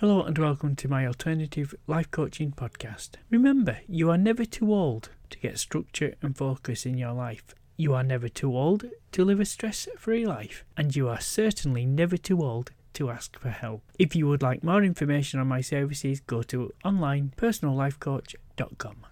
Hello and welcome to my alternative life coaching podcast. Remember, you are never too old to get structure and focus in your life. You are never too old to live a stress free life, and you are certainly never too old to ask for help. If you would like more information on my services, go to onlinepersonallifecoach.com.